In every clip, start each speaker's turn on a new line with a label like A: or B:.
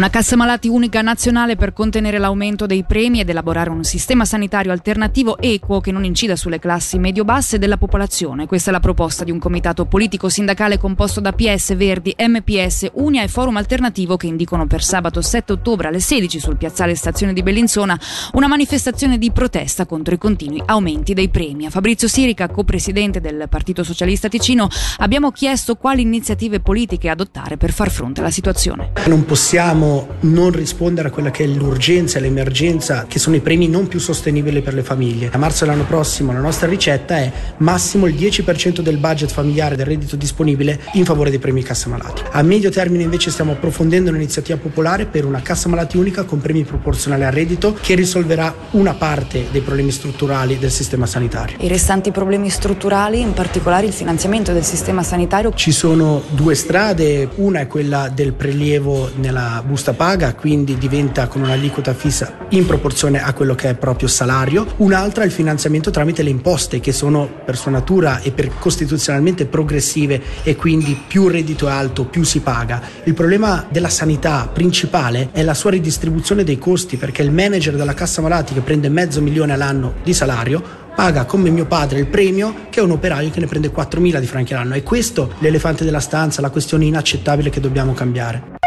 A: Una cassa malati unica nazionale per contenere l'aumento dei premi ed elaborare un sistema sanitario alternativo equo che non incida sulle classi medio-basse della popolazione. Questa è la proposta di un comitato politico-sindacale composto da PS, Verdi, MPS, Unia e Forum Alternativo che indicano per sabato 7 ottobre alle 16 sul piazzale Stazione di Bellinzona una manifestazione di protesta contro i continui aumenti dei premi. A Fabrizio Sirica, co-presidente del Partito Socialista Ticino, abbiamo chiesto quali iniziative politiche adottare per far fronte alla situazione.
B: Non possiamo non rispondere a quella che è l'urgenza e l'emergenza, che sono i premi non più sostenibili per le famiglie. A marzo dell'anno prossimo la nostra ricetta è massimo il 10% del budget familiare del reddito disponibile in favore dei premi cassa malati. A medio termine invece stiamo approfondendo un'iniziativa popolare per una cassa malati unica con premi proporzionali al reddito che risolverà una parte dei problemi strutturali del sistema sanitario.
A: I restanti problemi strutturali, in particolare il finanziamento del sistema sanitario?
B: Ci sono due strade, una è quella del prelievo nella busta paga, quindi diventa con un'aliquota fissa in proporzione a quello che è proprio salario. Un'altra è il finanziamento tramite le imposte, che sono per sua natura e per costituzionalmente progressive e quindi più il reddito è alto, più si paga. Il problema della sanità principale è la sua ridistribuzione dei costi, perché il manager della cassa malati che prende mezzo milione all'anno di salario paga come mio padre il premio che è un operaio che ne prende 4.000 di franchi all'anno. E questo l'elefante della stanza, la questione inaccettabile che dobbiamo cambiare.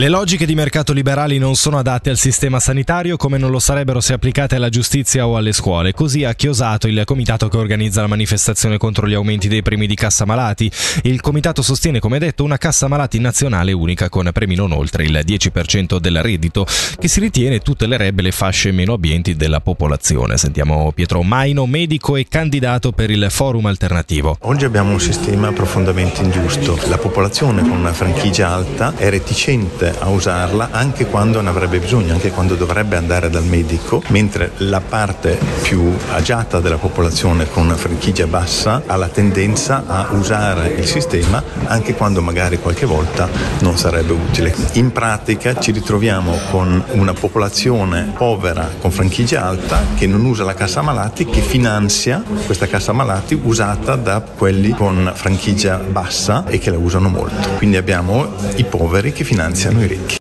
C: Le logiche di mercato liberali non sono adatte al sistema sanitario come non lo sarebbero se applicate alla giustizia o alle scuole. Così ha chiosato il comitato che organizza la manifestazione contro gli aumenti dei premi di cassa malati. Il comitato sostiene, come detto, una cassa malati nazionale unica con premi non oltre il 10% del reddito che si ritiene tutelerebbe le fasce meno abbienti della popolazione. Sentiamo Pietro Maino, medico e candidato per il forum alternativo.
D: Oggi abbiamo un sistema profondamente ingiusto. La popolazione con una franchigia alta è reticente a usarla anche quando ne avrebbe bisogno, anche quando dovrebbe andare dal medico, mentre la parte più agiata della popolazione con una franchigia bassa ha la tendenza a usare il sistema anche quando magari qualche volta non sarebbe utile. In pratica ci ritroviamo con una popolazione povera con franchigia alta che non usa la cassa malati, che finanzia questa cassa malati usata da quelli con franchigia bassa e che la usano molto. Quindi abbiamo i poveri che finanziano Henrik.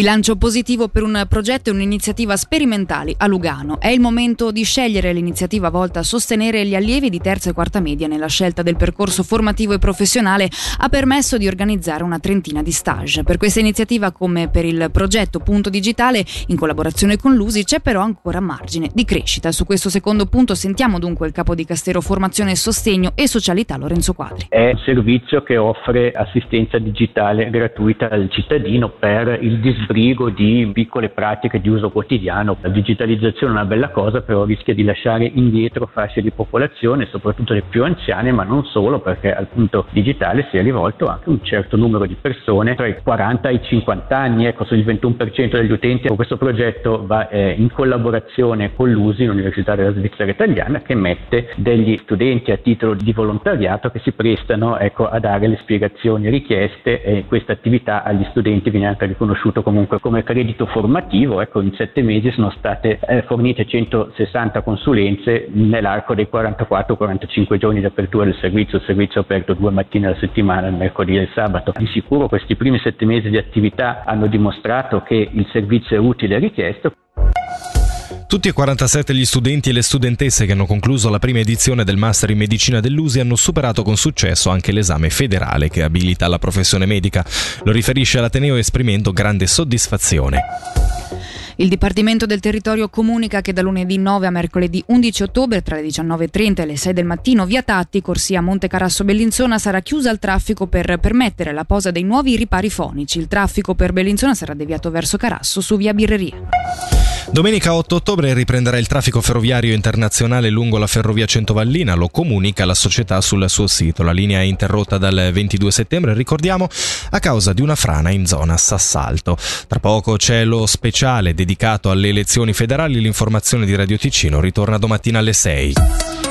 A: Bilancio positivo per un progetto e un'iniziativa sperimentali a Lugano. È il momento di scegliere l'iniziativa volta a sostenere gli allievi di terza e quarta media nella scelta del percorso formativo e professionale ha permesso di organizzare una trentina di stage. Per questa iniziativa, come per il progetto Punto Digitale, in collaborazione con l'USI, c'è però ancora margine di crescita. Su questo secondo punto sentiamo dunque il capo di Castero Formazione, Sostegno e Socialità Lorenzo Quadri.
E: È un servizio che offre assistenza digitale gratuita al cittadino per il disegno sbrigo di piccole pratiche di uso quotidiano. La digitalizzazione è una bella cosa, però rischia di lasciare indietro fasce di popolazione, soprattutto le più anziane, ma non solo, perché al punto digitale si è rivolto anche un certo numero di persone tra i 40 e i 50 anni, ecco, sono il 21% degli utenti. Questo progetto va eh, in collaborazione con l'USI, l'Università della Svizzera Italiana, che mette degli studenti a titolo di volontariato che si prestano ecco, a dare le spiegazioni richieste e questa attività agli studenti viene anche riconosciuto comunque come credito formativo, ecco, in sette mesi sono state eh, fornite 160 consulenze nell'arco dei 44-45 giorni di apertura del servizio, il servizio è aperto due mattine alla settimana, il mercoledì e il sabato. Di sicuro questi primi sette mesi di attività hanno dimostrato che il servizio è utile e richiesto.
C: Tutti e 47 gli studenti e le studentesse che hanno concluso la prima edizione del Master in Medicina dell'USI hanno superato con successo anche l'esame federale che abilita alla professione medica. Lo riferisce l'Ateneo esprimendo grande soddisfazione.
A: Il Dipartimento del Territorio comunica che da lunedì 9 a mercoledì 11 ottobre tra le 19.30 e le 6 del mattino via Tatti, corsia Monte Carasso Bellinzona sarà chiusa al traffico per permettere la posa dei nuovi ripari fonici. Il traffico per Bellinzona sarà deviato verso Carasso su via Birreria.
C: Domenica 8 ottobre riprenderà il traffico ferroviario internazionale lungo la ferrovia Centovallina, lo comunica la società sul suo sito. La linea è interrotta dal 22 settembre, ricordiamo, a causa di una frana in zona Sassalto. Tra poco c'è lo speciale dedicato alle elezioni federali, l'informazione di Radio Ticino ritorna domattina alle 6.